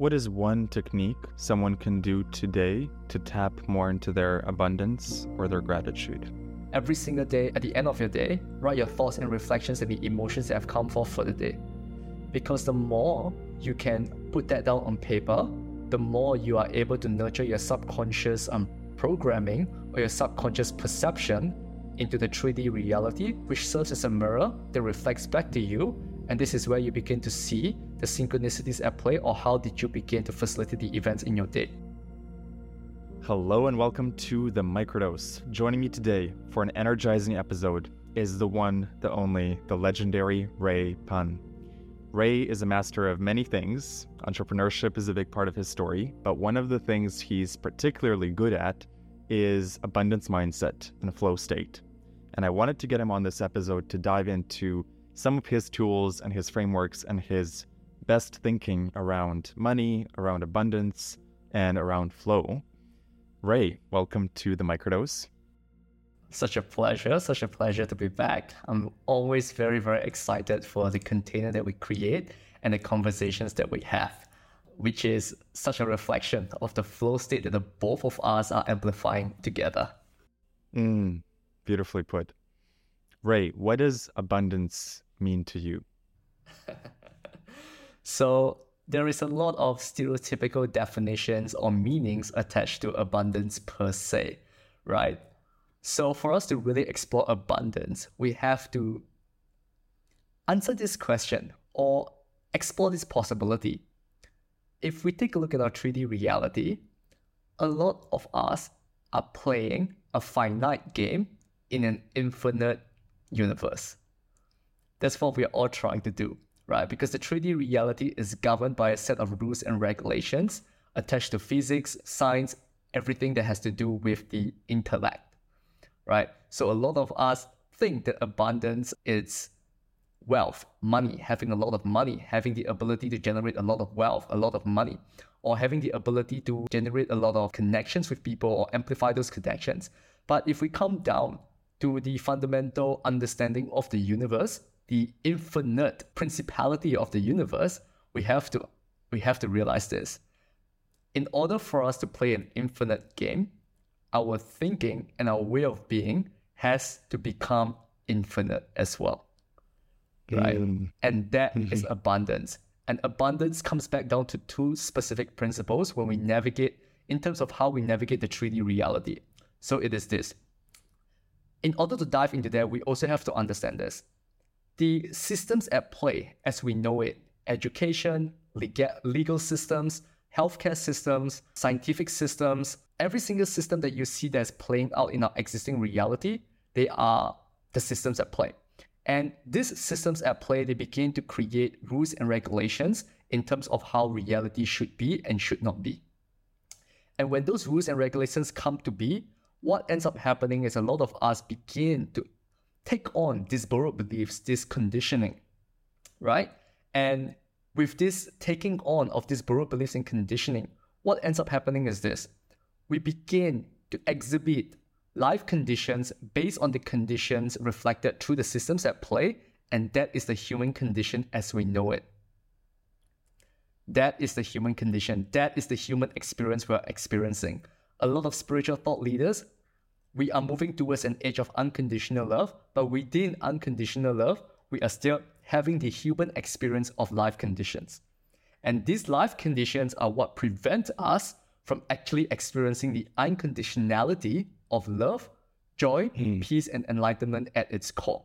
What is one technique someone can do today to tap more into their abundance or their gratitude? Every single day, at the end of your day, write your thoughts and reflections and the emotions that have come forth for the day. Because the more you can put that down on paper, the more you are able to nurture your subconscious um, programming or your subconscious perception into the 3D reality, which serves as a mirror that reflects back to you and this is where you begin to see the synchronicities at play or how did you begin to facilitate the events in your day. Hello and welcome to the Microdose. Joining me today for an energizing episode is the one, the only, the legendary Ray Pang. Ray is a master of many things. Entrepreneurship is a big part of his story, but one of the things he's particularly good at is abundance mindset and flow state. And I wanted to get him on this episode to dive into some of his tools and his frameworks and his best thinking around money, around abundance, and around flow. Ray, welcome to the Microdose. Such a pleasure, such a pleasure to be back. I'm always very, very excited for the container that we create and the conversations that we have, which is such a reflection of the flow state that the both of us are amplifying together. Mm, beautifully put. Ray, what does abundance mean to you? so there is a lot of stereotypical definitions or meanings attached to abundance per se, right? So for us to really explore abundance, we have to answer this question or explore this possibility. If we take a look at our 3D reality, a lot of us are playing a finite game in an infinite universe. That's what we're all trying to do, right? Because the 3D reality is governed by a set of rules and regulations attached to physics, science, everything that has to do with the intellect, right? So a lot of us think that abundance is wealth, money, having a lot of money, having the ability to generate a lot of wealth, a lot of money, or having the ability to generate a lot of connections with people or amplify those connections. But if we come down to the fundamental understanding of the universe, the infinite principality of the universe, we have to we have to realize this. In order for us to play an infinite game, our thinking and our way of being has to become infinite as well. Right? Mm. And that mm-hmm. is abundance. And abundance comes back down to two specific principles when we navigate in terms of how we navigate the 3D reality. So it is this. In order to dive into that, we also have to understand this the systems at play as we know it education, legal systems, healthcare systems, scientific systems, every single system that you see that's playing out in our existing reality, they are the systems at play. And these systems at play, they begin to create rules and regulations in terms of how reality should be and should not be. And when those rules and regulations come to be, what ends up happening is a lot of us begin to take on these borrowed beliefs, this conditioning, right? And with this taking on of these borrowed beliefs and conditioning, what ends up happening is this we begin to exhibit life conditions based on the conditions reflected through the systems at play, and that is the human condition as we know it. That is the human condition. That is the human experience we're experiencing. A lot of spiritual thought leaders we are moving towards an age of unconditional love, but within unconditional love, we are still having the human experience of life conditions. And these life conditions are what prevent us from actually experiencing the unconditionality of love, joy, mm. peace, and enlightenment at its core.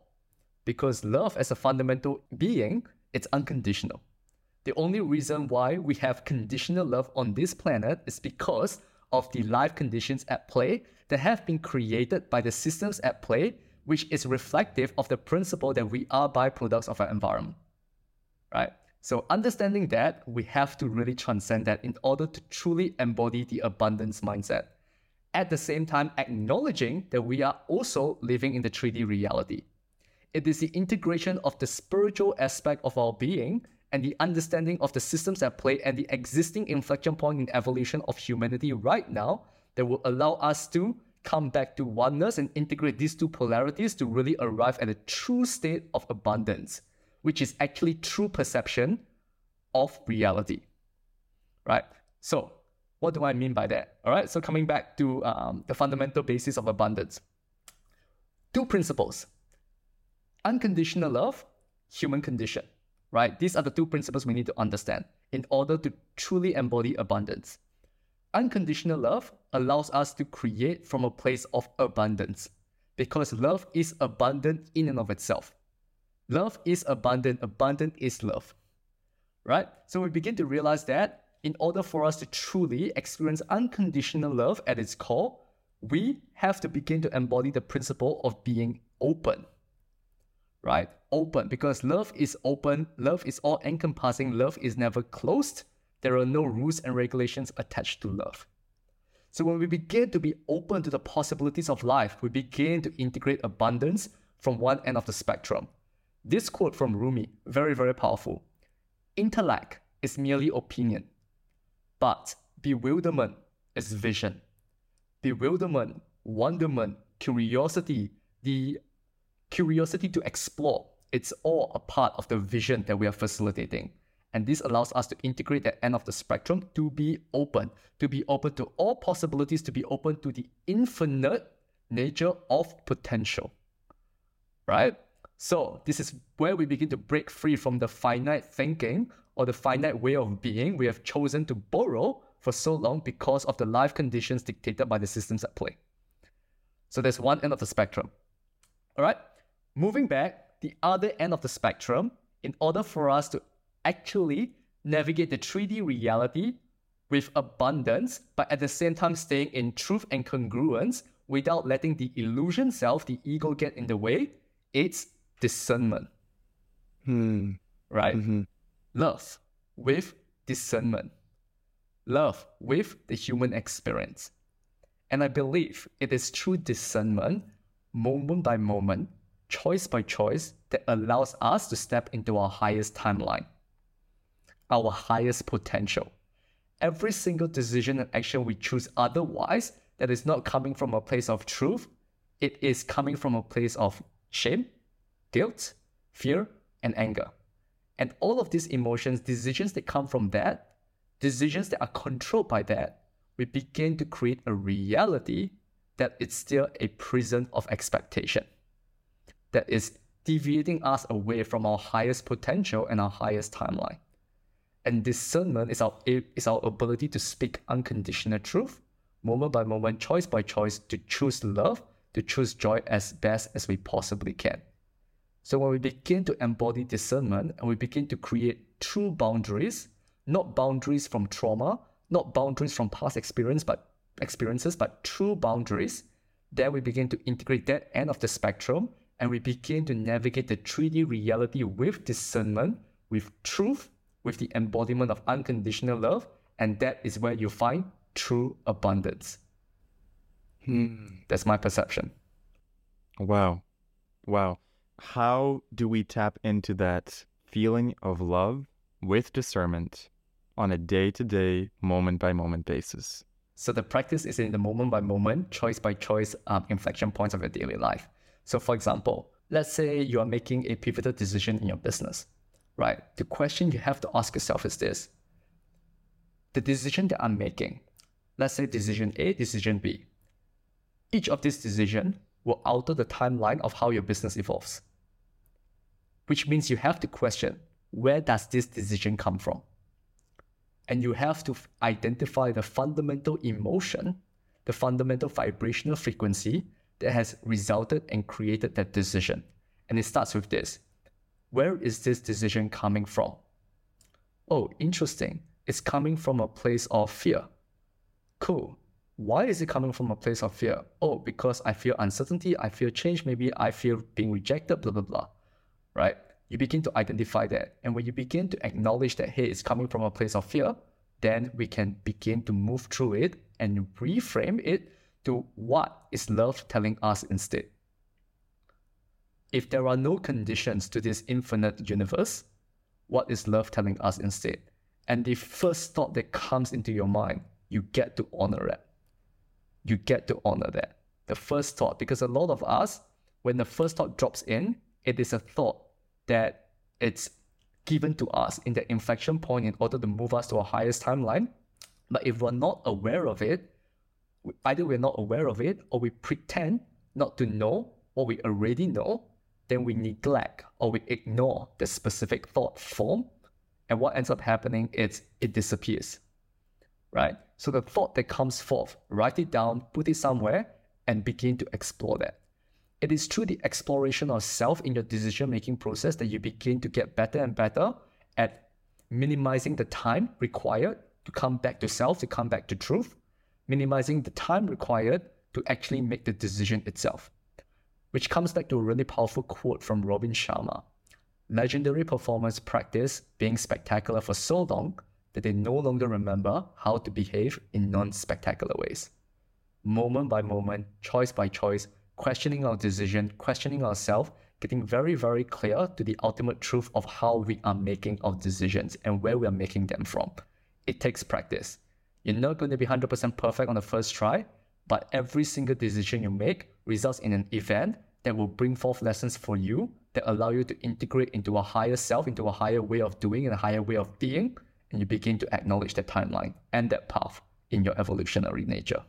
Because love, as a fundamental being, it's unconditional. The only reason why we have conditional love on this planet is because of the life conditions at play that have been created by the systems at play, which is reflective of the principle that we are byproducts of our environment. Right? So understanding that, we have to really transcend that in order to truly embody the abundance mindset. At the same time, acknowledging that we are also living in the 3D reality. It is the integration of the spiritual aspect of our being and the understanding of the systems at play and the existing inflection point in evolution of humanity right now that will allow us to come back to oneness and integrate these two polarities to really arrive at a true state of abundance, which is actually true perception of reality. right? So, what do I mean by that? All right, so coming back to um, the fundamental basis of abundance two principles unconditional love, human condition, right? These are the two principles we need to understand in order to truly embody abundance. Unconditional love allows us to create from a place of abundance because love is abundant in and of itself. Love is abundant, abundant is love, right? So we begin to realize that in order for us to truly experience unconditional love at its core, we have to begin to embody the principle of being open. Right? Open, because love is open, love is all encompassing, love is never closed. There are no rules and regulations attached to love. So when we begin to be open to the possibilities of life, we begin to integrate abundance from one end of the spectrum. This quote from Rumi, very, very powerful. Intellect is merely opinion, but bewilderment is vision bewilderment, wonderment, curiosity, the curiosity to explore, it's all a part of the vision that we are facilitating. And this allows us to integrate that end of the spectrum to be open, to be open to all possibilities, to be open to the infinite nature of potential. Right? So, this is where we begin to break free from the finite thinking or the finite way of being we have chosen to borrow for so long because of the life conditions dictated by the systems at play. So there's one end of the spectrum. All right, moving back, the other end of the spectrum, in order for us to actually navigate the 3D reality with abundance, but at the same time staying in truth and congruence without letting the illusion self, the ego, get in the way, it's discernment. Hmm. Right? Mm-hmm. Love with discernment love with the human experience. And I believe it is through discernment, moment by moment, choice by choice, that allows us to step into our highest timeline, our highest potential. Every single decision and action we choose otherwise that is not coming from a place of truth, it is coming from a place of shame, guilt, fear, and anger. And all of these emotions, decisions that come from that, decisions that are controlled by that, we begin to create a reality that it's still a prison of expectation that is deviating us away from our highest potential and our highest timeline. And discernment is our, is our ability to speak unconditional truth, moment by moment, choice by choice, to choose love, to choose joy as best as we possibly can. So when we begin to embody discernment and we begin to create true boundaries, not boundaries from trauma, not boundaries from past experience, but experiences, but true boundaries, then we begin to integrate that end of the spectrum and we begin to navigate the 3D reality with discernment, with truth, with the embodiment of unconditional love, and that is where you find true abundance. Hmm. That's my perception. Wow. Wow. How do we tap into that feeling of love with discernment on a day to day, moment by moment basis. So the practice is in the moment by moment, choice by choice um, inflection points of your daily life. So, for example, let's say you are making a pivotal decision in your business, right? The question you have to ask yourself is this The decision that I'm making, let's say decision A, decision B, each of these decisions will alter the timeline of how your business evolves. Which means you have to question where does this decision come from? And you have to identify the fundamental emotion, the fundamental vibrational frequency that has resulted and created that decision. And it starts with this Where is this decision coming from? Oh, interesting. It's coming from a place of fear. Cool. Why is it coming from a place of fear? Oh, because I feel uncertainty, I feel change, maybe I feel being rejected, blah, blah, blah. Right? you begin to identify that. And when you begin to acknowledge that, hey, it's coming from a place of fear, then we can begin to move through it and reframe it to what is love telling us instead. If there are no conditions to this infinite universe, what is love telling us instead? And the first thought that comes into your mind, you get to honor it. You get to honor that. The first thought, because a lot of us, when the first thought drops in, it is a thought that it's given to us in the inflection point in order to move us to a highest timeline. But if we're not aware of it, either we're not aware of it or we pretend not to know what we already know, then we neglect or we ignore the specific thought form. And what ends up happening is it disappears, right? So the thought that comes forth, write it down, put it somewhere, and begin to explore that. It is through the exploration of self in your decision making process that you begin to get better and better at minimizing the time required to come back to self, to come back to truth, minimizing the time required to actually make the decision itself. Which comes back to a really powerful quote from Robin Sharma Legendary performers practice being spectacular for so long that they no longer remember how to behave in non spectacular ways. Moment by moment, choice by choice, questioning our decision, questioning ourselves, getting very, very clear to the ultimate truth of how we are making our decisions and where we are making them from. It takes practice. You're not going to be 100% perfect on the first try, but every single decision you make results in an event that will bring forth lessons for you that allow you to integrate into a higher self, into a higher way of doing and a higher way of being, and you begin to acknowledge that timeline and that path in your evolutionary nature.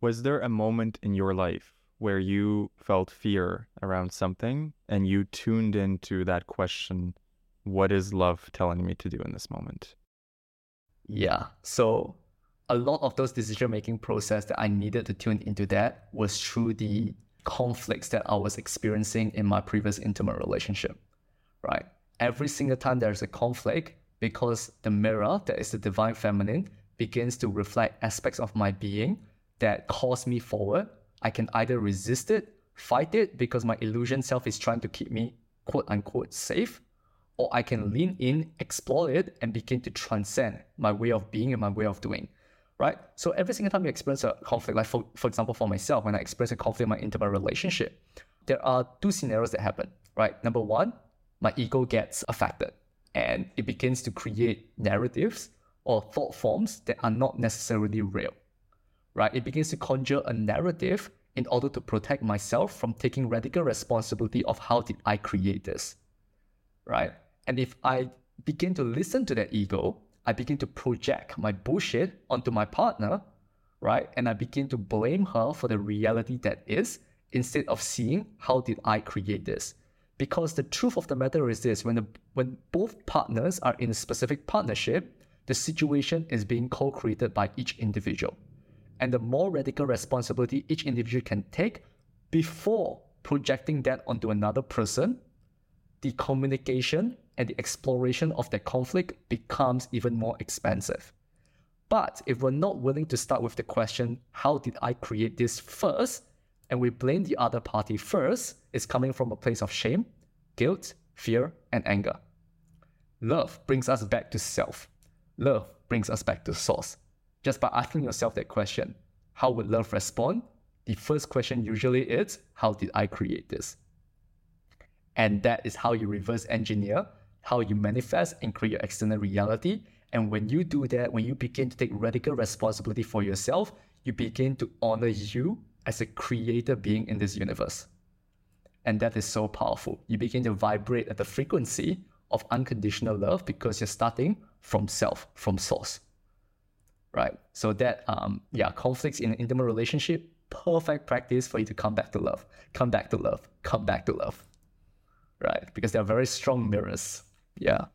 Was there a moment in your life where you felt fear around something and you tuned into that question, what is love telling me to do in this moment? Yeah. So a lot of those decision making process that I needed to tune into that was through the conflicts that I was experiencing in my previous intimate relationship. Right. Every single time there's a conflict, because the mirror that is the divine feminine begins to reflect aspects of my being that calls me forward, I can either resist it, fight it because my illusion self is trying to keep me quote unquote safe, or I can lean in, explore it, and begin to transcend my way of being and my way of doing. Right? So every single time you experience a conflict, like for, for example, for myself, when I experience a conflict in my intimate relationship, there are two scenarios that happen. Right? Number one, my ego gets affected and it begins to create narratives or thought forms that are not necessarily real right? It begins to conjure a narrative in order to protect myself from taking radical responsibility of how did I create this, right? And if I begin to listen to that ego, I begin to project my bullshit onto my partner, right? And I begin to blame her for the reality that is instead of seeing how did I create this. Because the truth of the matter is this when, the, when both partners are in a specific partnership, the situation is being co created by each individual and the more radical responsibility each individual can take before projecting that onto another person, the communication and the exploration of that conflict becomes even more expensive. But if we're not willing to start with the question, how did I create this first? And we blame the other party first, it's coming from a place of shame, guilt, fear, and anger. Love brings us back to self. Love brings us back to source just by asking yourself that question, how would love respond? The first question usually is, how did I create this? And that is how you reverse engineer, how you manifest and create your external reality. And when you do that, when you begin to take radical responsibility for yourself, you begin to honor you as a creator being in this universe. And that is so powerful. You begin to vibrate at the frequency of unconditional love because you're starting from self, from source right? So that um yeah, conflicts in an intimate relationship, perfect practice for you to come back to love, come back to love, come back to love, right? Because they're very strong mirrors. Yeah.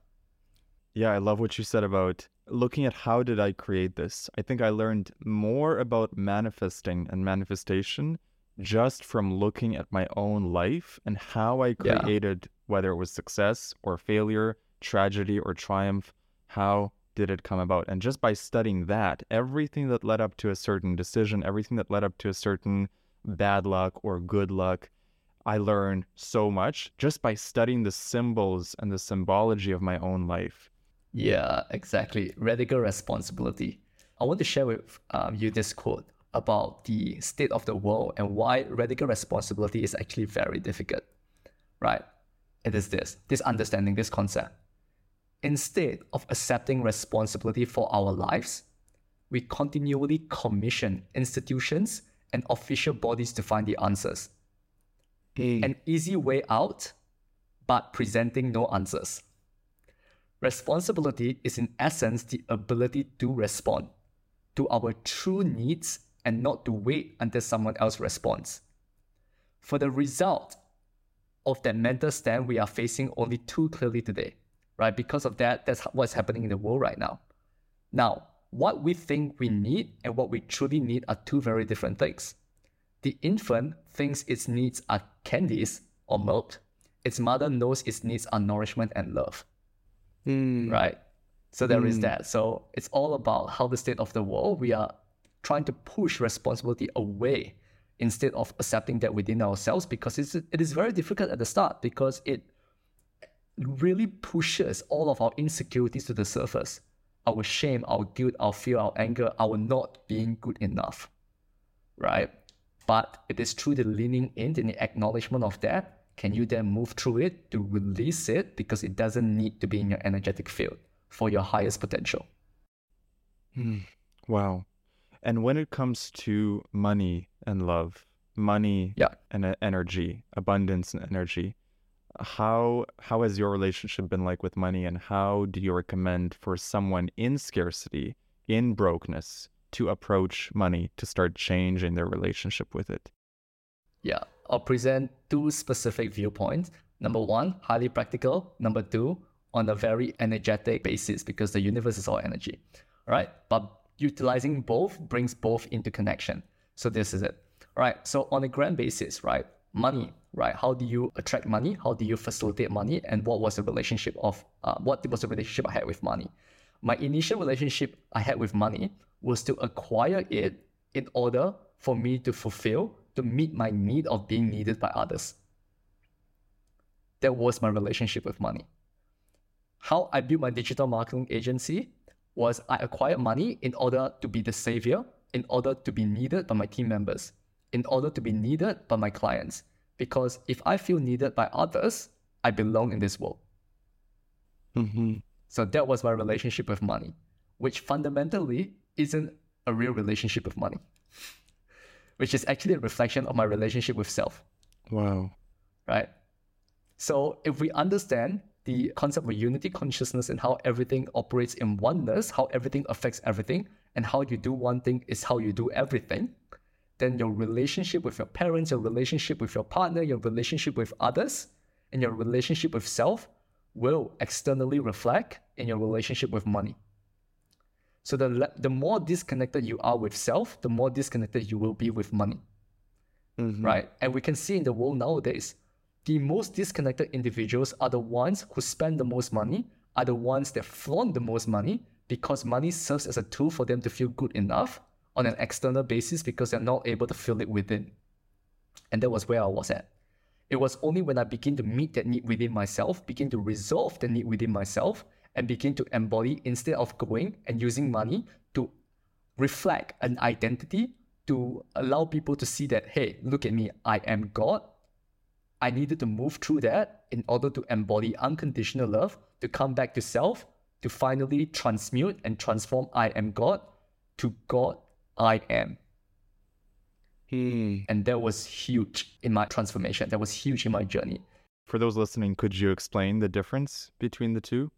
Yeah, I love what you said about looking at how did I create this. I think I learned more about manifesting and manifestation just from looking at my own life and how I created yeah. whether it was success or failure, tragedy or triumph, how did it come about? And just by studying that, everything that led up to a certain decision, everything that led up to a certain bad luck or good luck, I learned so much just by studying the symbols and the symbology of my own life. Yeah, exactly. Radical responsibility. I want to share with um, you this quote about the state of the world and why radical responsibility is actually very difficult. Right? It is this this understanding, this concept Instead of accepting responsibility for our lives, we continually commission institutions and official bodies to find the answers. Mm. An easy way out but presenting no answers. Responsibility is, in essence, the ability to respond to our true needs and not to wait until someone else responds. For the result of that mental stand we are facing only too clearly today, right? Because of that, that's what's happening in the world right now. Now, what we think we need and what we truly need are two very different things. The infant thinks its needs are candies or milk. Its mother knows its needs are nourishment and love. Mm. Right? So there is Mm. that. So it's all about how the state of the world, we are trying to push responsibility away instead of accepting that within ourselves because it's, it is very difficult at the start because it really pushes all of our insecurities to the surface our shame, our guilt, our fear, our anger, our not being good enough, right? But it is through the leaning in and the acknowledgement of that, can you then move through it to release it because it doesn't need to be in your energetic field for your highest potential. Hmm. Wow. And when it comes to money and love, money Yeah. and energy, abundance and energy, how how has your relationship been like with money and how do you recommend for someone in scarcity, in brokenness, to approach money to start changing their relationship with it? Yeah, I'll present two specific viewpoints. Number one, highly practical. Number two, on a very energetic basis because the universe is all energy, right? But utilizing both brings both into connection. So this is it, right? So on a grand basis, right? Money, right? How do you attract money? How do you facilitate money? And what was the relationship of uh, what was the relationship I had with money? My initial relationship I had with money was to acquire it in order for me to fulfill, to meet my need of being needed by others. That was my relationship with money. How I built my digital marketing agency was I acquired money in order to be the savior, in order to be needed by my team members, in order to be needed by my clients. Because if I feel needed by others, I belong in this world. Mm-hmm. So that was my relationship with money, which fundamentally isn't a real relationship with money, which is actually a reflection of my relationship with self, Wow. right? So if we understand the concept of unity consciousness and how everything operates in oneness, how everything affects everything, and how you do one thing is how you do everything, then your relationship with your parents, your relationship with your partner, your relationship with others, and your relationship with self will externally reflect in your relationship with money. So the, le- the more disconnected you are with self, the more disconnected you will be with money, Mhm. right? And we can see in the world nowadays, the most disconnected individuals are the ones who spend the most money, are the ones that flaunt the most money because money serves as a tool for them to feel good enough on an external basis because they're not able to feel it within. And that was where I was at. It was only when I begin to meet that need within myself, begin to resolve the need within myself, and begin to embody instead of going and using money to reflect an identity to allow people to see that, hey, look at me, I am God. I needed to move through that in order to embody unconditional love, to come back to self, to finally transmute and transform I am God to God I am. Hmm. And that was huge in my transformation. That was huge in my journey. For those listening, could you explain the difference between the two?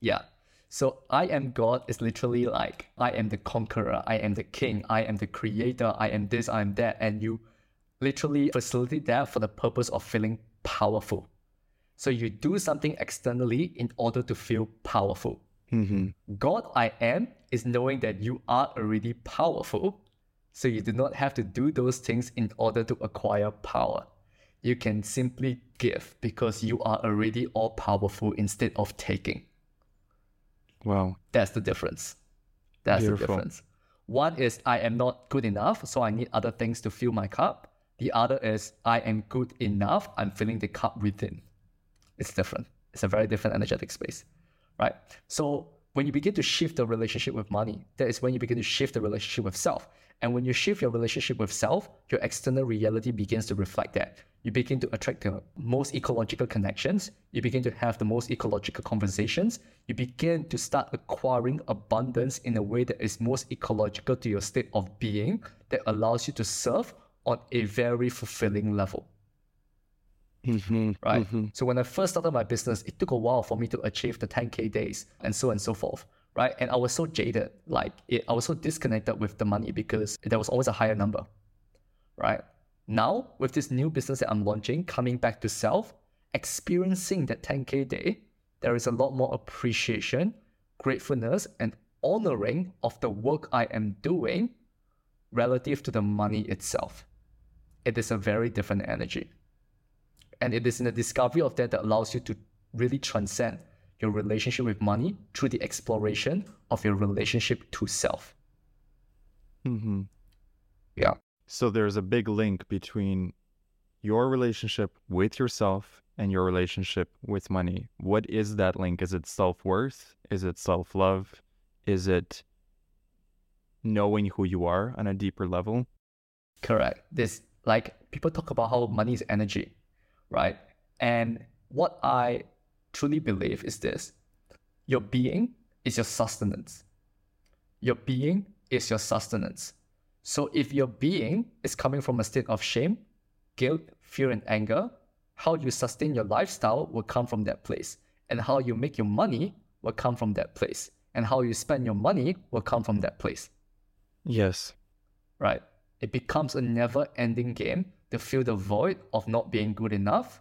Yeah. So I am God is literally like I am the conqueror, I am the king, I am the creator, I am this, I am that. And you literally facilitate that for the purpose of feeling powerful. So you do something externally in order to feel powerful. Mm-hmm. God I am is knowing that you are already powerful. So you do not have to do those things in order to acquire power. You can simply give because you are already all powerful instead of taking. Wow. That's the difference. That's Beautiful. the difference. One is I am not good enough, so I need other things to fill my cup. The other is I am good enough, I'm filling the cup within. It's different. It's a very different energetic space, right? So when you begin to shift the relationship with money, that is when you begin to shift the relationship with self. And when you shift your relationship with self, your external reality begins to reflect that. You begin to attract the most ecological connections. You begin to have the most ecological conversations. You begin to start acquiring abundance in a way that is most ecological to your state of being that allows you to serve on a very fulfilling level. Mm-hmm. Right. Mm-hmm. So when I first started my business, it took a while for me to achieve the 10K days and so on and so forth. Right. And I was so jaded, like it, I was so disconnected with the money because there was always a higher number. Right. Now, with this new business that I'm launching, coming back to self, experiencing that 10K day, there is a lot more appreciation, gratefulness, and honoring of the work I am doing relative to the money itself. It is a very different energy. And it is in the discovery of that that allows you to really transcend your relationship with money through the exploration of your relationship to self. Mm-hmm. Yeah. So there's a big link between your relationship with yourself and your relationship with money. What is that link? Is it self worth? Is it self love? Is it knowing who you are on a deeper level? Correct. This, like, people talk about how money is energy, right? And what I truly believe is this your being is your sustenance. Your being is your sustenance. So if your being is coming from a state of shame, guilt, fear, and anger, how you sustain your lifestyle will come from that place. And how you make your money will come from that place. And how you spend your money will come from that place. Yes. Right? It becomes a never ending game to fill the void of not being good enough,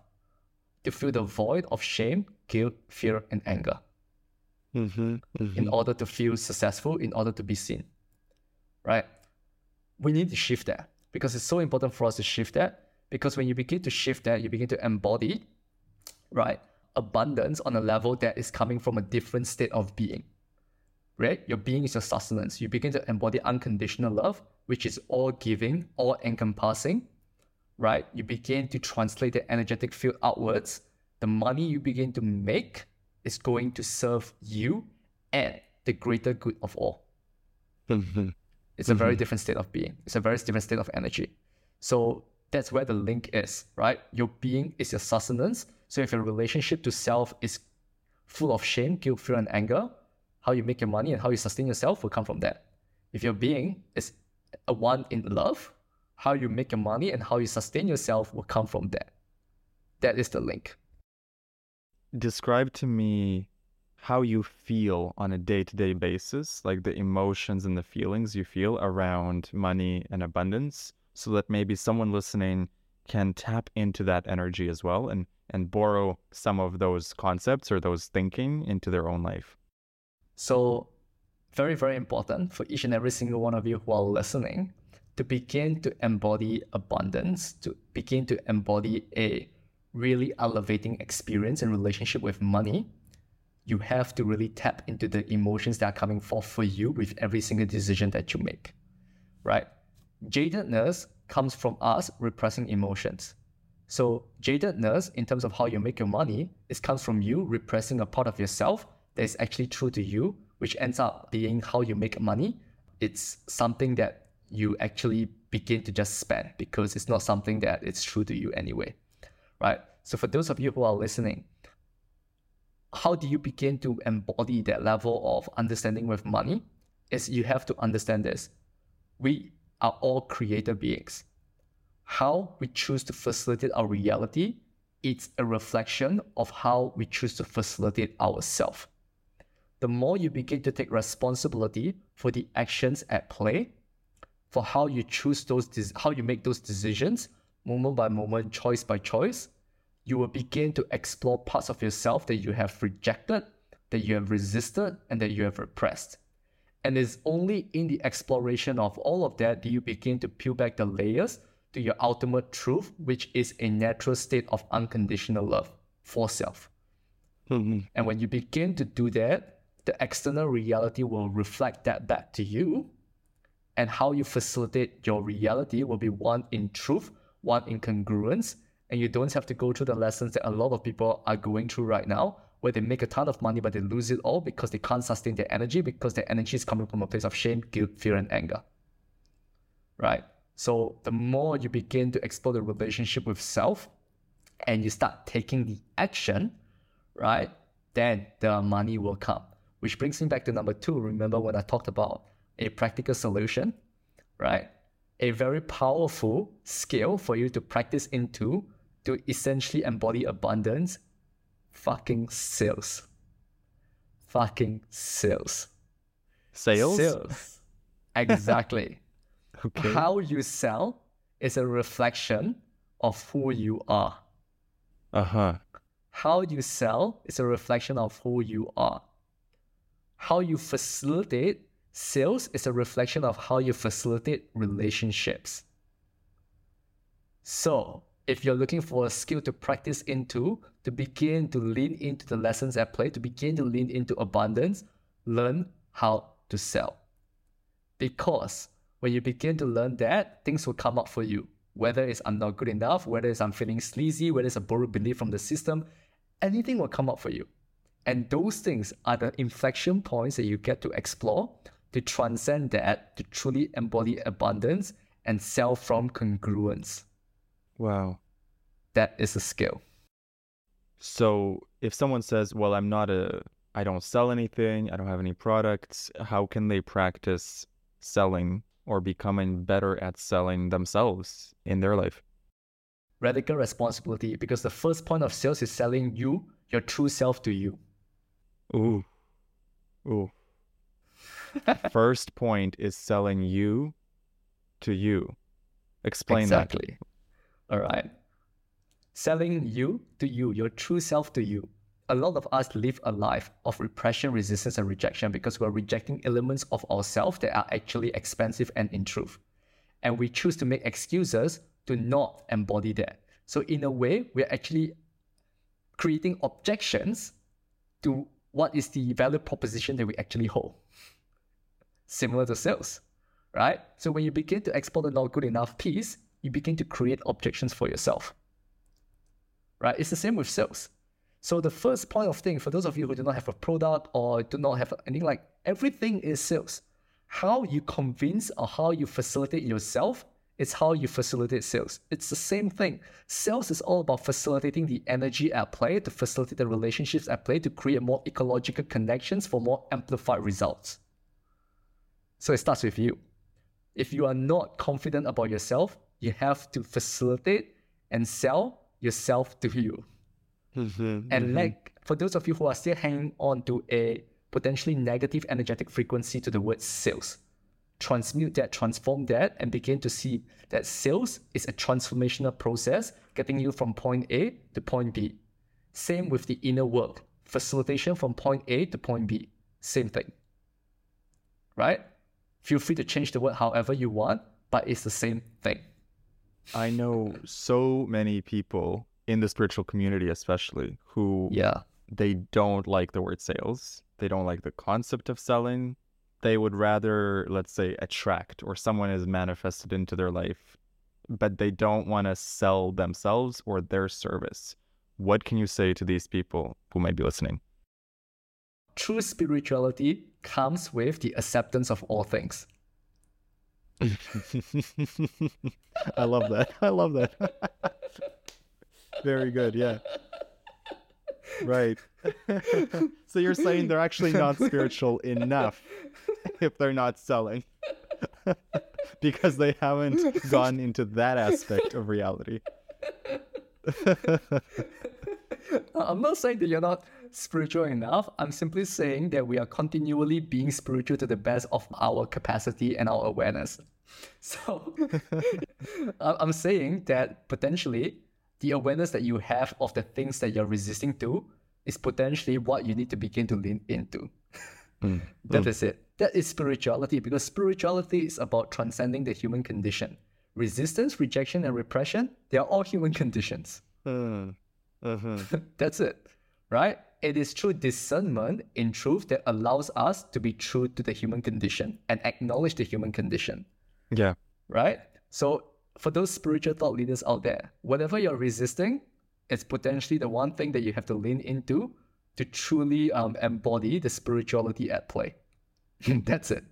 to fill the void of shame, guilt, fear, and anger. Mm-hmm, mm-hmm. In order to feel successful, in order to be seen. Right? we need to shift that because it's so important for us to shift that because when you begin to shift that, you begin to embody, right, abundance on a level that is coming from a different state of being. Right? Your being is your sustenance. You begin to embody unconditional love, which is all giving, all encompassing. Right? You begin to translate the energetic field outwards. The money you begin to make is going to serve you and the greater good of all. Mm-hmm. It's a mm-hmm. very different state of being. It's a very different state of energy. So that's where the link is, right? Your being is your sustenance. So if your relationship to self is full of shame, guilt, fear, and anger, how you make your money and how you sustain yourself will come from that. If your being is a one in love, how you make your money and how you sustain yourself will come from that. That is the link. Describe to me how you feel on a day to day basis, like the emotions and the feelings you feel around money and abundance, so that maybe someone listening can tap into that energy as well and, and borrow some of those concepts or those thinking into their own life. So, very, very important for each and every single one of you who are listening to begin to embody abundance, to begin to embody a really elevating experience and relationship with money you have to really tap into the emotions that are coming forth for you with every single decision that you make, right? Jadedness comes from us repressing emotions. So jadedness, in terms of how you make your money, it comes from you repressing a part of yourself that is actually true to you, which ends up being how you make money. It's something that you actually begin to just spend because it's not something that is true to you anyway, right? So for those of you who are listening, how do you begin to embody that level of understanding with money? Is you have to understand this. We are all creator beings. How we choose to facilitate our reality, it's a reflection of how we choose to facilitate ourselves. The more you begin to take responsibility for the actions at play, for how you choose those, how you make those decisions, moment by moment, choice by choice, you will begin to explore parts of yourself that you have rejected, that you have resisted, and that you have repressed. And it's only in the exploration of all of that that you begin to peel back the layers to your ultimate truth, which is a natural state of unconditional love for self. Mm-hmm. And when you begin to do that, the external reality will reflect that back to you. And how you facilitate your reality will be one in truth, one incongruence, and you don't have to go through the lessons that a lot of people are going through right now where they make a ton of money but they lose it all because they can't sustain their energy because their energy is coming from a place of shame guilt fear and anger. Right? So the more you begin to explore the relationship with self and you start taking the action right then the money will come. Which brings me back to number two. Remember when i talked about a practical solution right a very powerful skill for you to practice into to essentially embody abundance? Fucking sales. Fucking sales. Sales? Sales. Exactly. Okay. How you sell is a reflection of who you are. Uh huh. How you sell is a reflection of who you are. How you facilitate sales is a reflection of how you facilitate relationships. So, if you're looking for a skill to practice into, to begin to lean into the lessons at play, to begin to lean into abundance, learn how to sell. Because when you begin to learn that, things will come up for you. Whether it's I'm not good enough, whether it's I'm feeling sleazy, whether it's a borrowed belief from the system, anything will come up for you. And those things are the inflection points that you get to explore to transcend that, to truly embody abundance and sell from congruence. Wow. That is a skill. So if someone says, "Well, I'm not a, I don't sell anything, I don't have any products," how can they practice selling or becoming better at selling themselves in their life? Radical responsibility, because the first point of sales is selling you, your true self to you. Ooh. Ooh. First point is selling you to you. Explain exactly. All right. Selling you to you, your true self to you. A lot of us live a life of repression, resistance, and rejection because we're rejecting elements of ourselves that are actually expensive and in truth. And we choose to make excuses to not embody that. So, in a way, we're actually creating objections to what is the value proposition that we actually hold. Similar to sales, right? So, when you begin to export the not good enough piece, you begin to create objections for yourself. Right? It's the same with sales. So the first point of thing for those of you who do not have a product or do not have anything like everything is sales. How you convince or how you facilitate yourself is how you facilitate sales. It's the same thing. Sales is all about facilitating the energy at play, to facilitate the relationships at play, to create more ecological connections for more amplified results. So it starts with you. If you are not confident about yourself, you have to facilitate and sell yourself to you. that. And mm-hmm. like for those of you who are still hanging on to a potentially negative energetic frequency to the word sales, transmute that, transform that, and begin to see that sales is a transformational process getting you from point A to point B. Same with the inner work, facilitation from point A to point B. Same thing. Right? Feel free to change the word however you want, but it's the same thing. I know so many people in the spiritual community, especially, who Yeah. they don't like the word sales. They don't like the concept of selling. They would rather, let's say, attract or someone is manifested into their life, but they don't want to sell themselves or their service. What can you say to these people who might be listening? True spirituality comes with the acceptance of all things. I love that. I love that. Very good. Yeah. Right. so you're saying they're actually not spiritual enough if they're not selling because they haven't gone into that aspect of reality. I'm not saying that you're not spiritual enough. I'm simply saying that we are continually being spiritual to the best of our capacity and our awareness. So I'm saying that potentially the awareness that you have of the things that you're resisting to is potentially what you need to begin to lean into. That is it. That is spirituality because spirituality is about transcending the human condition. Resistance, rejection, and repression, they are all human conditions. Uh, uh-huh. That's it, right? It is through discernment in truth that allows us to be true to the human condition and acknowledge the human condition, Yeah. right? So, for those spiritual thought leaders out there, whatever you're resisting, it's potentially the one thing that you have to lean into to truly um, embody the spirituality at play. That's it.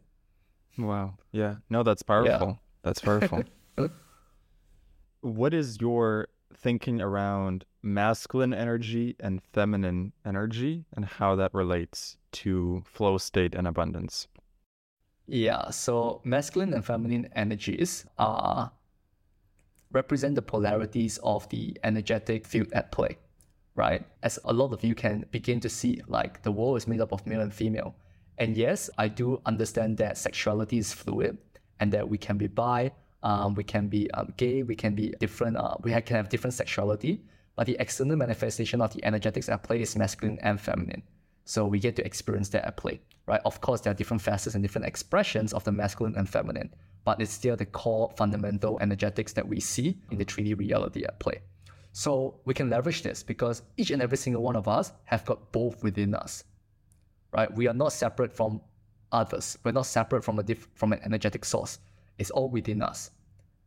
Wow. Yeah. No, that's powerful. That's powerful. what is your thinking around masculine energy and feminine energy and how that relates to flow state and abundance? Yeah, so masculine and feminine energies are represent the polarities of the energetic field at play, right? As a lot of you can begin to see, like the world is made up of male and female. And yes, I do understand that sexuality is fluid and that we can be bi, um, we can be um, gay, we can be different, uh, we can have different sexuality, but the external manifestation of the energetics at play is masculine and feminine. So we get to experience that at play, right? Of course, there are different facets and different expressions of the masculine and feminine, but it's still the core fundamental energetics that we see in the 3D reality at play. So we can leverage this because each and every single one of us have got both within us, right? We are not separate from others. We're not separate from a diff- from an energetic source. It's all within us,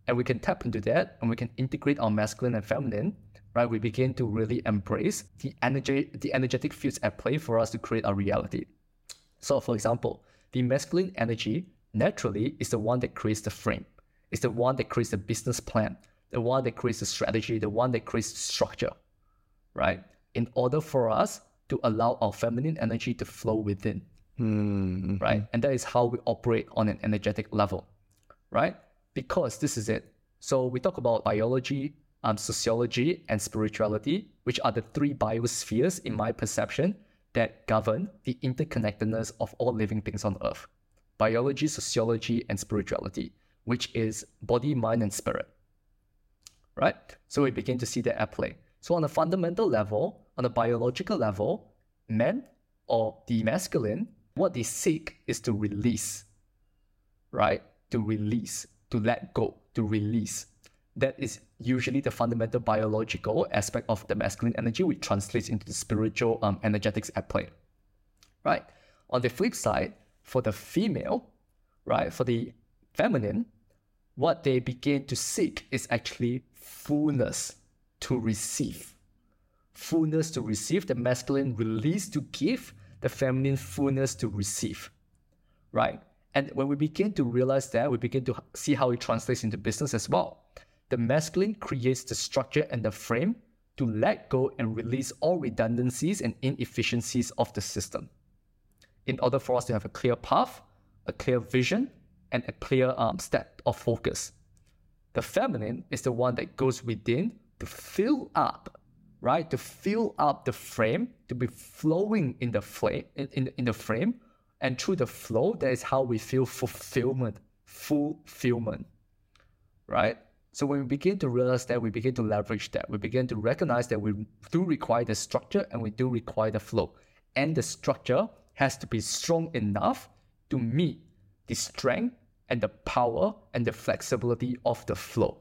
and we can tap into that, and we can integrate our masculine and feminine right, we begin to really embrace the energy, the energetic fields at play for us to create our reality. So, for example, the masculine energy naturally is the one that creates the frame. It's the one that creates the business plan, the one that creates the strategy, the one that creates the structure, right? In order for us to allow our feminine energy to flow within, mm-hmm. right? And that is how we operate on an energetic level, right? Because this is it. So we talk about biology, um, sociology, and spirituality, which are the three biospheres, in my perception, that govern the interconnectedness of all living things on Earth biology, sociology, and spirituality, which is body, mind, and spirit. Right? So we begin to see that at play. So, on a fundamental level, on a biological level, men or the masculine, what they seek is to release, right? To release, to let go, to release that is usually the fundamental biological aspect of the masculine energy, which translates into the spiritual um, energetics at play. Right. On the flip side, for the female, right, for the feminine, what they begin to seek is actually fullness to receive. Fullness to receive, the masculine release to give, the feminine fullness to receive. Right? And when we begin to realize that, we begin to see how it translates into business as well the masculine creates the structure and the frame to let go and release all redundancies and inefficiencies of the system. In order for us to have a clear path, a clear vision, and a clear um, step of focus. The feminine is the one that goes within to fill up, right? To fill up the frame, to be flowing in the flame, in, in, in the frame, and through the flow, that is how we feel fulfillment, fulfillment, right? So when we begin to realize that, we begin to leverage that. We begin to recognize that we do require the structure and we do require the flow. And the structure has to be strong enough to meet the strength and the power and the flexibility of the flow.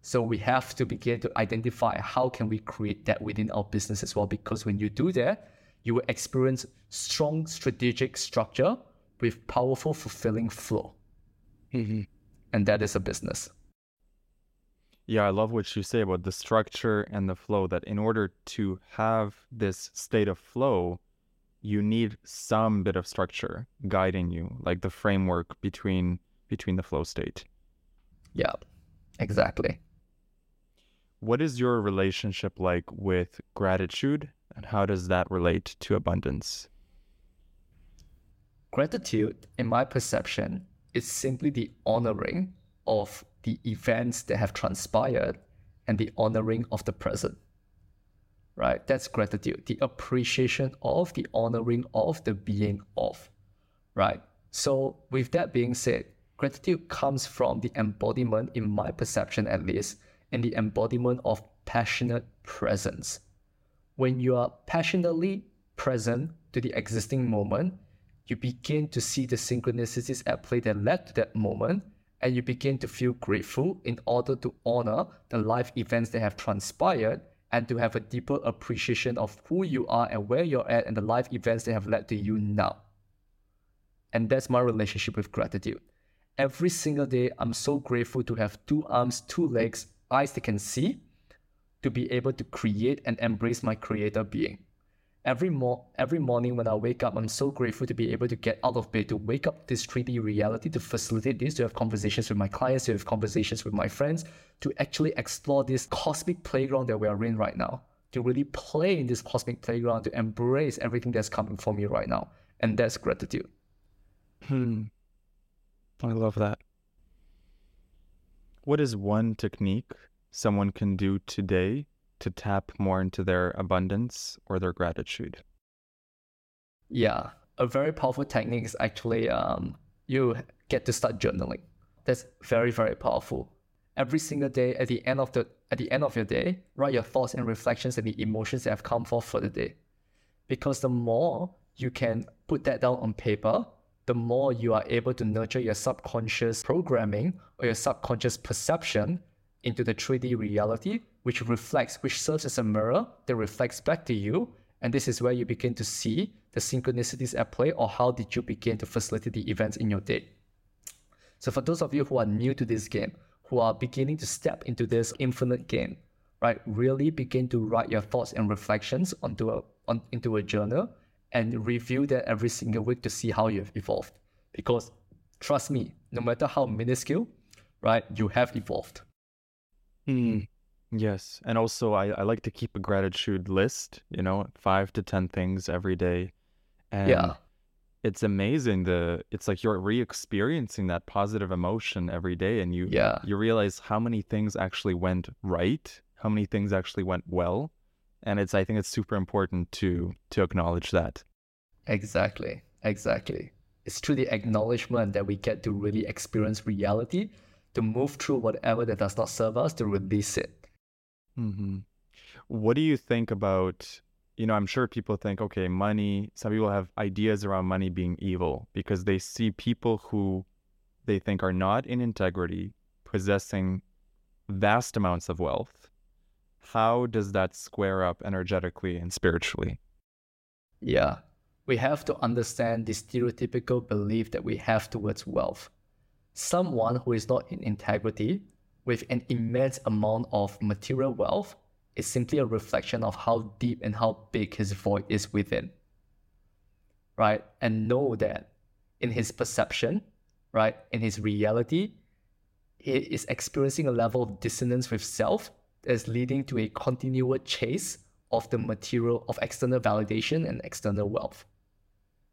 So we have to begin to identify how can we create that within our business as well. Because when you do that, you will experience strong strategic structure with powerful, fulfilling flow. Mm-hmm and that is a business. Yeah, I love what you say about the structure and the flow. That in order to have this state of flow, you need some bit of structure guiding you, like the framework between between the flow state. Yeah, exactly. What is your relationship like with gratitude, and how does that relate to abundance? Gratitude, in my perception, it's simply the honoring of the events that have transpired and the honoring of the present. Right? That's gratitude, the appreciation of, the honoring of, the being of. Right? So, with that being said, gratitude comes from the embodiment, in my perception at least, and the embodiment of passionate presence. When you are passionately present to the existing moment, you begin to see the synchronicities at play that led to that moment, and you begin to feel grateful in order to honor the life events that have transpired and to have a deeper appreciation of who you are and where you're at and the life events that have led to you now. And that's my relationship with gratitude. Every single day, I'm so grateful to have two arms, two legs, eyes that can see, to be able to create and embrace my creator being every mo- every morning when I wake up, I'm so grateful to be able to get out of bed, to wake up this 3D reality, to facilitate this, to have conversations with my clients, to have conversations with my friends, to actually explore this cosmic playground that we are in right now, to really play in this cosmic playground, to embrace everything that's coming for me right now. And that's gratitude. Hmm. I love that. What is one technique someone can do today to tap more into their abundance or their gratitude? Yeah, a very powerful technique is actually um, you get to start journaling. That's very, very powerful. Every single day, at the end of the at the end of your day, write your thoughts and reflections and the emotions that have come forth for the day. Because the more you can put that down on paper, the more you are able to nurture your subconscious programming or your subconscious perception into the 3D reality, which reflects, which serves as a mirror that reflects back to you. And this is where you begin to see the synchronicities at play or how did you begin to facilitate the events in your day. So for those of you who are new to this game, who are beginning to step into this infinite game, right, really begin to write your thoughts and reflections onto a, on, into a journal and review that every single week to see how you've evolved. Because trust me, no matter how minuscule, right, you have evolved. Mm, yes. And also, I, I like to keep a gratitude list, you know, five to 10 things every day. And yeah. it's amazing. The It's like you're re experiencing that positive emotion every day. And you, yeah. you realize how many things actually went right, how many things actually went well and it's i think it's super important to to acknowledge that exactly exactly it's through the acknowledgement that we get to really experience reality to move through whatever that does not serve us to release it mm-hmm. what do you think about you know i'm sure people think okay money some people have ideas around money being evil because they see people who they think are not in integrity possessing vast amounts of wealth how does that square up energetically and spiritually? Yeah, we have to understand the stereotypical belief that we have towards wealth. Someone who is not in integrity with an immense amount of material wealth is simply a reflection of how deep and how big his void is within. Right? And know that in his perception, right, in his reality, he is experiencing a level of dissonance with self is leading to a continual chase of the material of external validation and external wealth.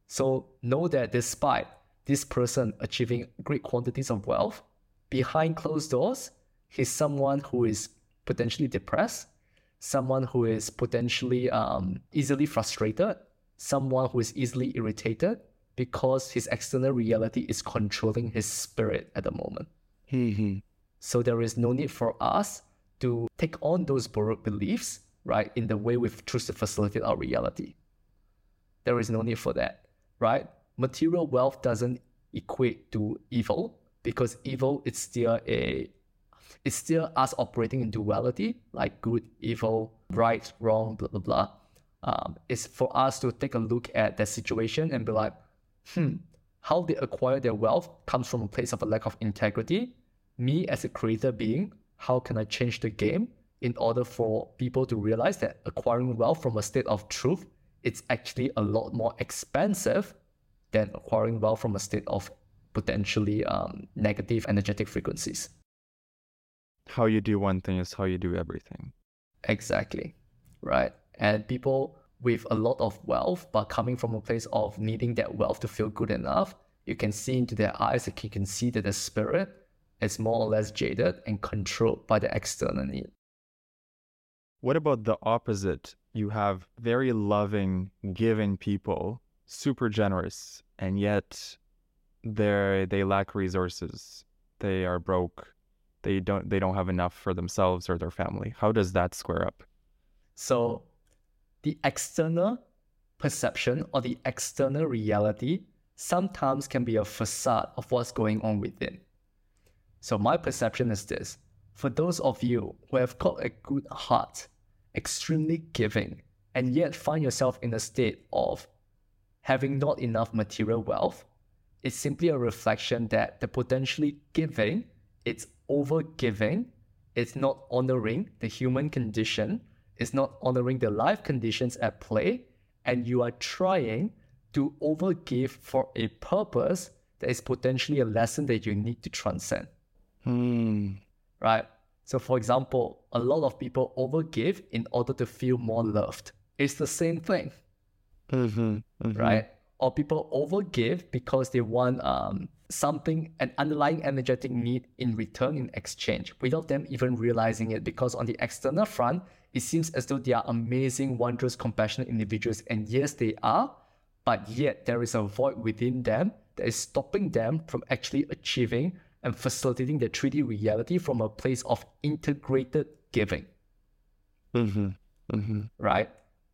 So know that despite this person achieving great quantities of wealth, behind closed doors, he's someone who is potentially depressed, someone who is potentially um, easily frustrated, someone who is easily irritated because his external reality is controlling his spirit at the moment. so there is no need for us to take on those borrowed beliefs, right, in the way we choose to facilitate our reality. There is no need for that, right? Material wealth doesn't equate to evil because evil is still a it's still us operating in duality, like good, evil, right, wrong, blah blah blah. Um, it's for us to take a look at that situation and be like, hmm, how they acquire their wealth comes from a place of a lack of integrity. Me as a creator being, how can I change the game in order for people to realize that acquiring wealth from a state of truth it's actually a lot more expensive than acquiring wealth from a state of potentially um, negative energetic frequencies. How you do one thing is how you do everything. Exactly. Right. And people with a lot of wealth, but coming from a place of needing that wealth to feel good enough, you can see into their eyes, like you can see that the spirit is more or less jaded and controlled by the external need. What about the opposite? You have very loving, giving people, super generous, and yet they they lack resources. They are broke. They don't they don't have enough for themselves or their family. How does that square up? So the external perception or the external reality sometimes can be a facade of what's going on within. So my perception is this. For those of you who have got a good heart, extremely giving, and yet find yourself in a state of having not enough material wealth, is simply a reflection that the potentially giving, it's over giving, it's not honoring the human condition, it's not honoring the life conditions at play, and you are trying to overgive for a purpose that is potentially a lesson that you need to transcend. Hmm. Right? So, for example, a lot of people overgive in order to feel more loved. It's the same thing. Mm-hmm. Mm-hmm. Right? or people overgive because they want um, something, an underlying energetic need in return in exchange, without them even realizing it. Because on the external front, it seems as though they are amazing, wondrous, compassionate individuals. And yes, they are, but yet there is a void within them that is stopping them from actually achieving and facilitating the 3D reality from a place of integrated giving. Mm-hmm. Mm-hmm. Right?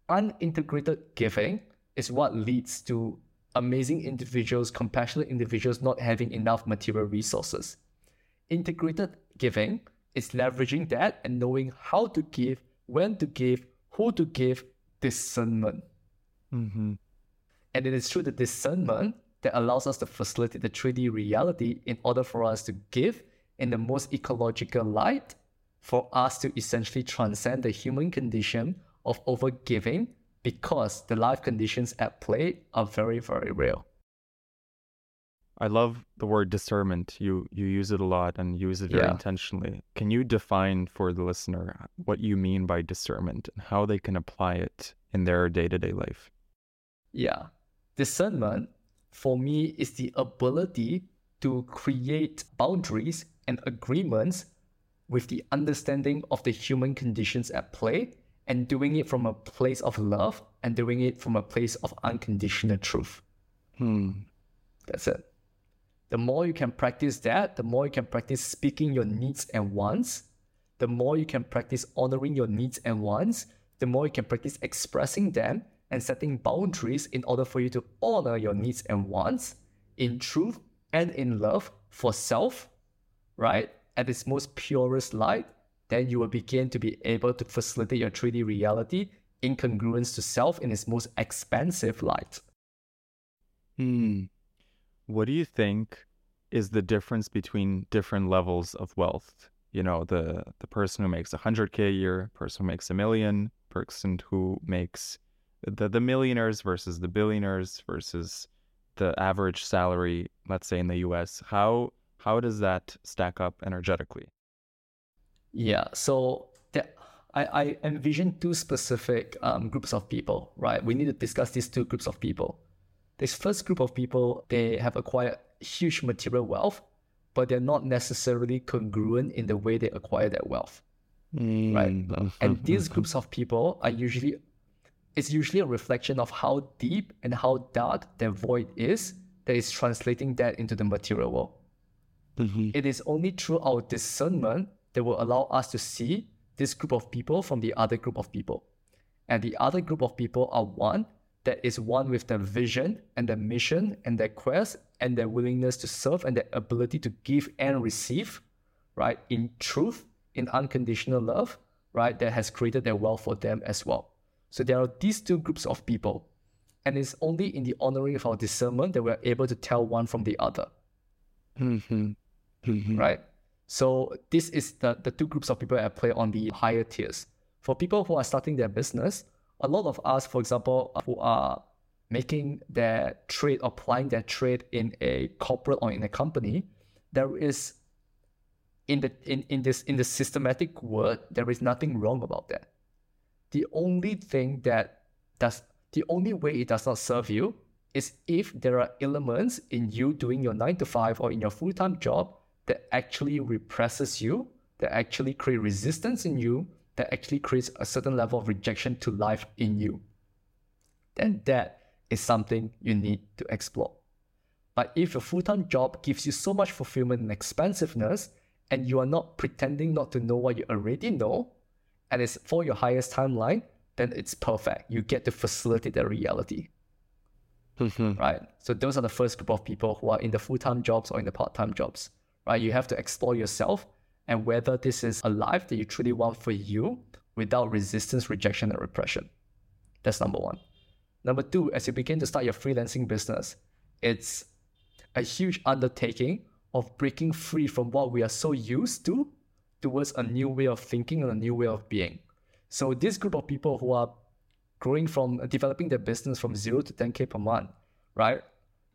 Unintegrated giving is what leads to amazing individuals, compassionate individuals not having enough material resources. Integrated giving is leveraging that and knowing how to give, when to give, who to give, discernment. Mm-hmm. And it is through the discernment that allows us to facilitate the 3D reality in order for us to give in the most ecological light, for us to essentially transcend the human condition of overgiving because the life conditions at play are very, very real. I love the word discernment. You you use it a lot and use it very Yeah. intentionally. Can you define for the listener what you mean by discernment and how they can apply it in their day-to-day life? Yeah. Discernment for me is the ability to create boundaries and agreements with the understanding of the human conditions at play and doing it from a place of love and doing it from a place of unconditional truth. Hmm. That's it. The more you can practice that, the more you can practice speaking your needs and wants, the more you can practice honoring your needs and wants, the more you can practice expressing them and setting boundaries in order for you to honor your needs and wants in truth and in love for self, right? At its most purest light, then you will begin to be able to facilitate your 3D reality in congruence to self in its most expansive light. Hmm. What do you think is the difference between different levels of wealth? You know, the the person who makes 100k a year, person who makes a million, person who makes the the millionaires versus the billionaires versus the average salary, let's say in the US. How how does that stack up energetically? Yeah, so that, I, I envision two specific um, groups of people, right? We need to discuss these two groups of people. This first group of people, they have acquired huge material wealth, but they're not necessarily congruent in the way they acquire that wealth. Right. Mm, and these mm-hmm. groups of people are usually, it's usually a reflection of how deep and how dark their void is that is translating that into the material world. Mm-hmm. It is only through our discernment that will mm-hmm. allow us to see this group of people from the other group of people. And the other group of people are one that is one with their vision and their mission and their quest and their willingness to serve and their ability to give and receive, right? In truth, in unconditional love, right? That has created their wealth for them as well. So there are these two groups of people. And it's only in the honoring of our discernment that we're able to tell one from the other mm-hmm. Mm-hmm. right? So this is the, the two groups of people at play on the higher tiers. For people who are starting their business, a lot of us, for example, uh, who are making their trade, applying their trade in a corporate or in a company, there is in the in, in this in the systematic word, there is nothing wrong about that. The only thing that does the only way it does not serve you is if there are elements in you doing your nine to five or in your full-time job that actually represses you, that actually create resistance in you, that actually creates a certain level of rejection to life in you. Then that is something you need to explore. But if your full-time job gives you so much fulfillment and expansiveness, and you are not pretending not to know what you already know, and it's for your highest timeline, then it's perfect. You get to facilitate that reality mm-hmm. right? So those are the first group of people who are in the full-time jobs or in the part-time jobs, right? You have to explore yourself and whether this is a life that you truly want for you without resistance, rejection, and repression. That's number one. Number two, as you begin to start your freelancing business, it's a huge undertaking of breaking free from what we are so used to towards a new way of thinking and a new way of being. So this group of people who are growing from developing their business from zero to 10k per month, right?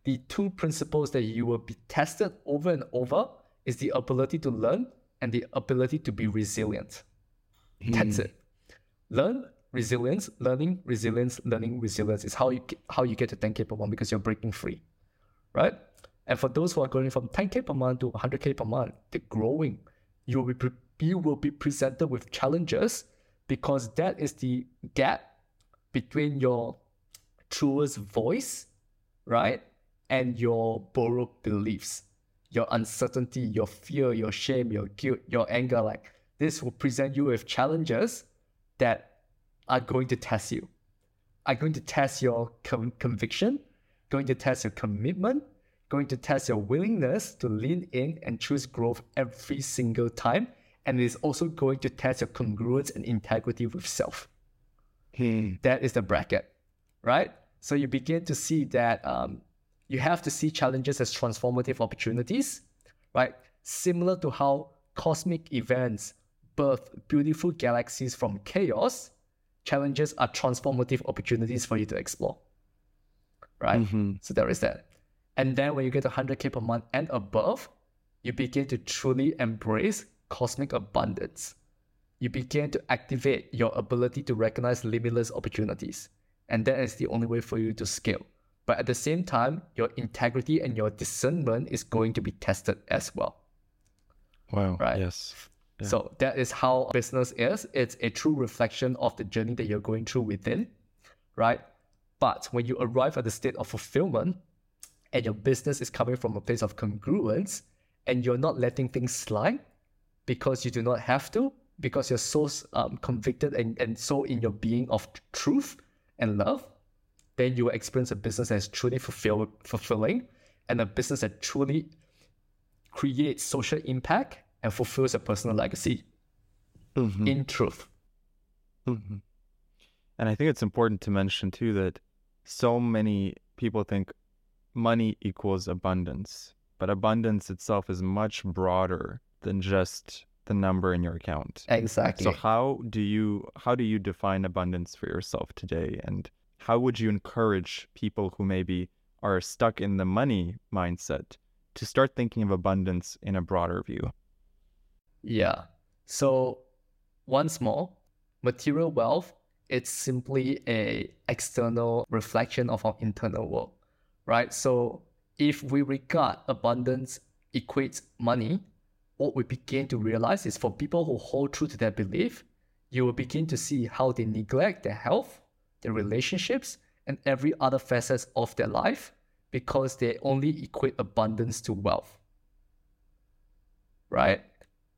The two principles that you will be tested over and over is the ability to learn and the ability to be resilient. Hmm. That's it. Learn resilience, learning, resilience, learning, resilience is how you get, how you get to 10k per month because you're breaking free, right? And for those who are going from 10k per month to 100k per month, they're growing. You will be you will be presented with challenges because that is the gap between your truest voice, right, and your borrowed beliefs, your uncertainty, your fear, your shame, your guilt, your anger. Like this will present you with challenges that are going to test you, are going to test your com- conviction, going to test your commitment, going to test your willingness to lean in and choose growth every single time. And it is also going to test your congruence and integrity with self. Hmm. That is the bracket, right? So you begin to see that um, you have to see challenges as transformative opportunities, right? Similar to how cosmic events birth beautiful galaxies from chaos, challenges are transformative opportunities for you to explore, right? Mm-hmm. So there is that. And then when you get to 100K per month and above, you begin to truly embrace cosmic abundance. You begin to activate your ability to recognize limitless opportunities. And that is the only way for you to scale. But at the same time, your integrity and your discernment is going to be tested as well. Wow. Right. Yes. Yeah. So that is how business is. It's a true reflection of the journey that you're going through within, right? But when you arrive at the state of fulfillment and your business is coming from a place of congruence and you're not letting things slide because you do not have to, because you're so um, convicted and, and so in your being of truth and love, then you will experience a business that is truly fulfill, fulfilling and a business that truly creates social impact and fulfills a personal legacy Mhm. in truth. Mhm. And I think it's important to mention too that so many people think money equals abundance, but abundance itself is much broader than just the number in your account. Exactly. So how do you how do you define abundance for yourself today and how would you encourage people who maybe are stuck in the money mindset to start thinking of abundance in a broader view? yeah. So once more, material wealth it's simply a external reflection of our internal world, right? So if we regard abundance equates money, what we begin to realize is for people who hold true to their belief, you will begin to see how they neglect their health, their mm-hmm. relationships, and every other facets of their life because they only equate abundance to wealth. Right?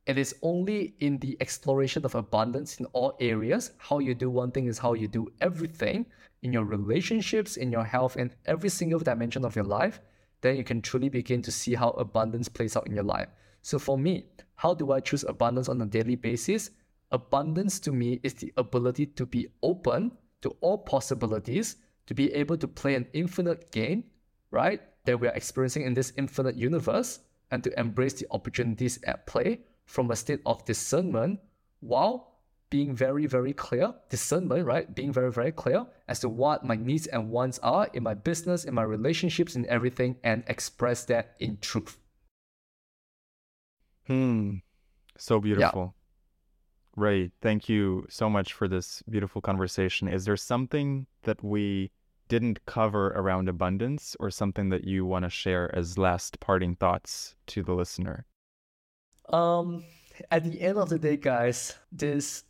It is only in the exploration of abundance in all areas. How you do one thing is how you do everything in your relationships, in your health, in every single dimension of your life. Then you can truly begin to see how abundance plays out in your life. So for me, how do I choose abundance on a daily basis? Abundance to me is the ability to be open to all possibilities, to be able to play an infinite game, right? That we are experiencing in this infinite universe, and to embrace the opportunities at play from a state of discernment while being very, very clear, discernment, right? Being very, very clear as to what my needs and wants are in my business, in my relationships, in everything, and express that in truth. Hmm. So beautiful. Ray, thank you so much for this beautiful conversation. Is there something that we didn't cover around abundance or something that you want to share as last parting thoughts to the listener? Um, at the end of the day, guys, this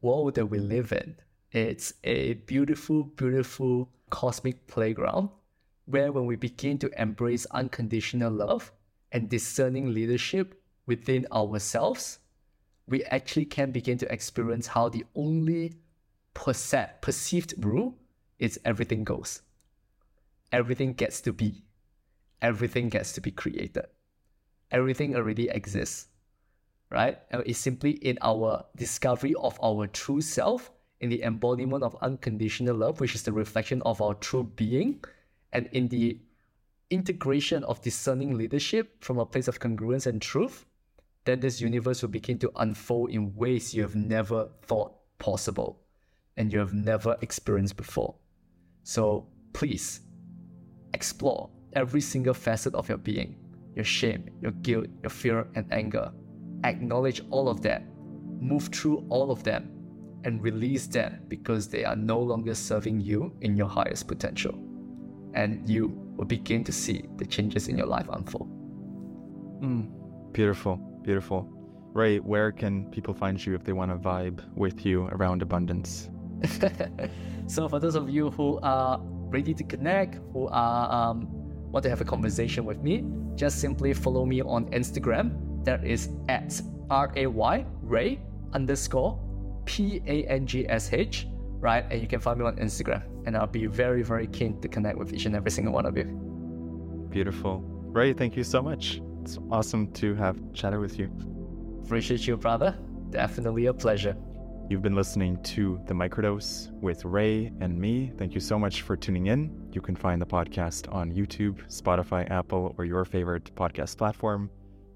world that we live in, it's a beautiful, beautiful cosmic playground where when we begin to embrace unconditional love and discerning leadership within ourselves, we actually can begin to experience how the only perce- perceived rule is everything goes. Everything gets to be. Everything gets to be created. Everything already exists, right? It's simply in our discovery of our true self, in the embodiment of unconditional love, which is the reflection of our true being, and in the integration of discerning leadership from a place of congruence and truth, then this universe will begin to unfold in ways you have never thought possible and you have never experienced before. So please explore every single facet of your being your shame, your guilt, your fear, and anger. Acknowledge all of that, move through all of them, and release them because they are no longer serving you in your highest potential. And you will begin to see the changes in your life unfold. Mm, beautiful, beautiful. Ray, where can people find you if they want to vibe with you around abundance? so, for those of you who are ready to connect, who are um, want to have a conversation with me, just simply follow me on Instagram. That is at R A Y Ray underscore P A N G S H, right? And you can find me on Instagram. And I'll be very, very keen to connect with each and every single one of you. Beautiful. Ray, thank you so much. It's awesome to have chatted with you. Appreciate you, brother. Definitely a pleasure. You've been listening to The Microdose with Ray and me. Thank you so much for tuning in. You can find the podcast on YouTube, Spotify, Apple, or your favorite podcast platform.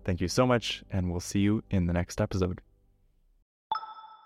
Thank you so much, and we'll see you in the next episode.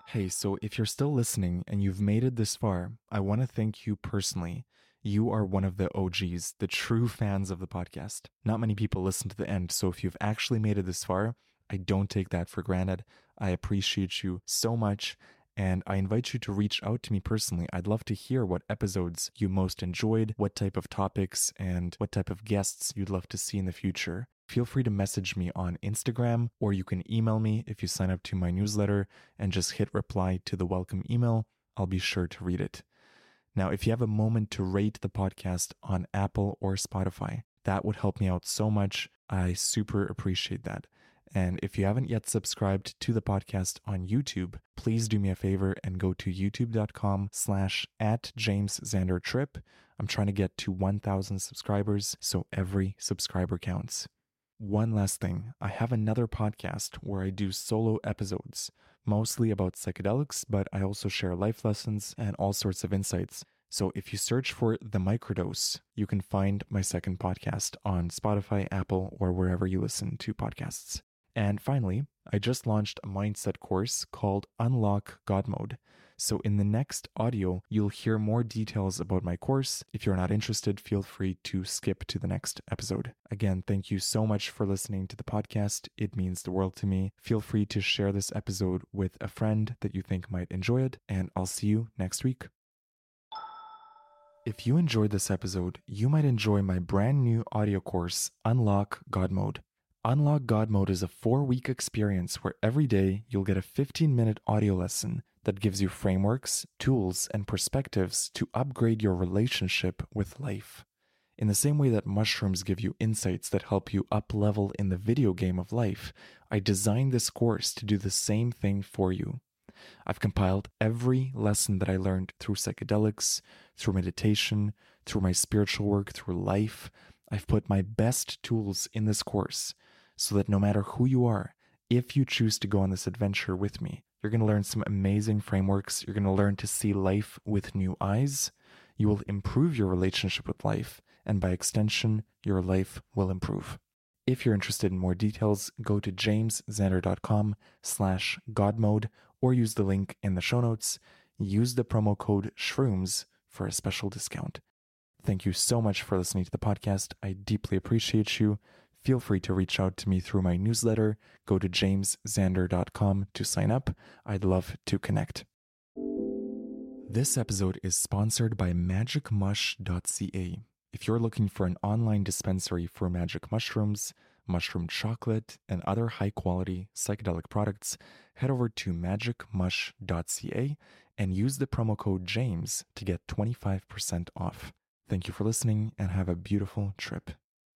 Hey, so if you're still listening and you've made it this far, I want to thank you personally. You are one of the OGs, the true fans of the podcast. Not many people listen to the end, so if you've actually made it this far, I don't take that for granted. I appreciate you so much. And I invite you to reach out to me personally. I'd love to hear what episodes you most enjoyed, what type of topics, and what type of guests you'd love to see in the future. Feel free to message me on Instagram, or you can email me if you sign up to my newsletter and just hit reply to the welcome email. I'll be sure to read it. Now, if you have a moment to rate the podcast on Apple or Spotify, that would help me out so much. I super appreciate that. And if you haven't yet subscribed to the podcast on YouTube, please do me a favor and go to youtube.com slash at James Trip. I'm trying to get to 1,000 subscribers, so every subscriber counts. One last thing I have another podcast where I do solo episodes, mostly about psychedelics, but I also share life lessons and all sorts of insights. So if you search for The Microdose, you can find my second podcast on Spotify, Apple, or wherever you listen to podcasts. And finally, I just launched a mindset course called Unlock God Mode. So, in the next audio, you'll hear more details about my course. If you're not interested, feel free to skip to the next episode. Again, thank you so much for listening to the podcast. It means the world to me. Feel free to share this episode with a friend that you think might enjoy it, and I'll see you next week. If you enjoyed this episode, you might enjoy my brand new audio course, Unlock God Mode. Unlock God Mode is a four week experience where every day you'll get a 15 minute audio lesson that gives you frameworks, tools, and perspectives to upgrade your relationship with life. In the same way that mushrooms give you insights that help you up level in the video game of life, I designed this course to do the same thing for you. I've compiled every lesson that I learned through psychedelics, through meditation, through my spiritual work, through life. I've put my best tools in this course so that no matter who you are, if you choose to go on this adventure with me, you're going to learn some amazing frameworks. You're going to learn to see life with new eyes. You will improve your relationship with life, and by extension, your life will improve. If you're interested in more details, go to jamesxander.com slash godmode or use the link in the show notes. Use the promo code SHROOMS for a special discount. Thank you so much for listening to the podcast. I deeply appreciate you feel free to reach out to me through my newsletter. Go to jamesxander.com to sign up. I'd love to connect. This episode is sponsored by magicmush.ca. If you're looking for an online dispensary for magic mushrooms, mushroom chocolate, and other high quality psychedelic products, head over to magicmush.ca and use the promo code JAMES to get 25% off. Thank you for listening and have a beautiful trip.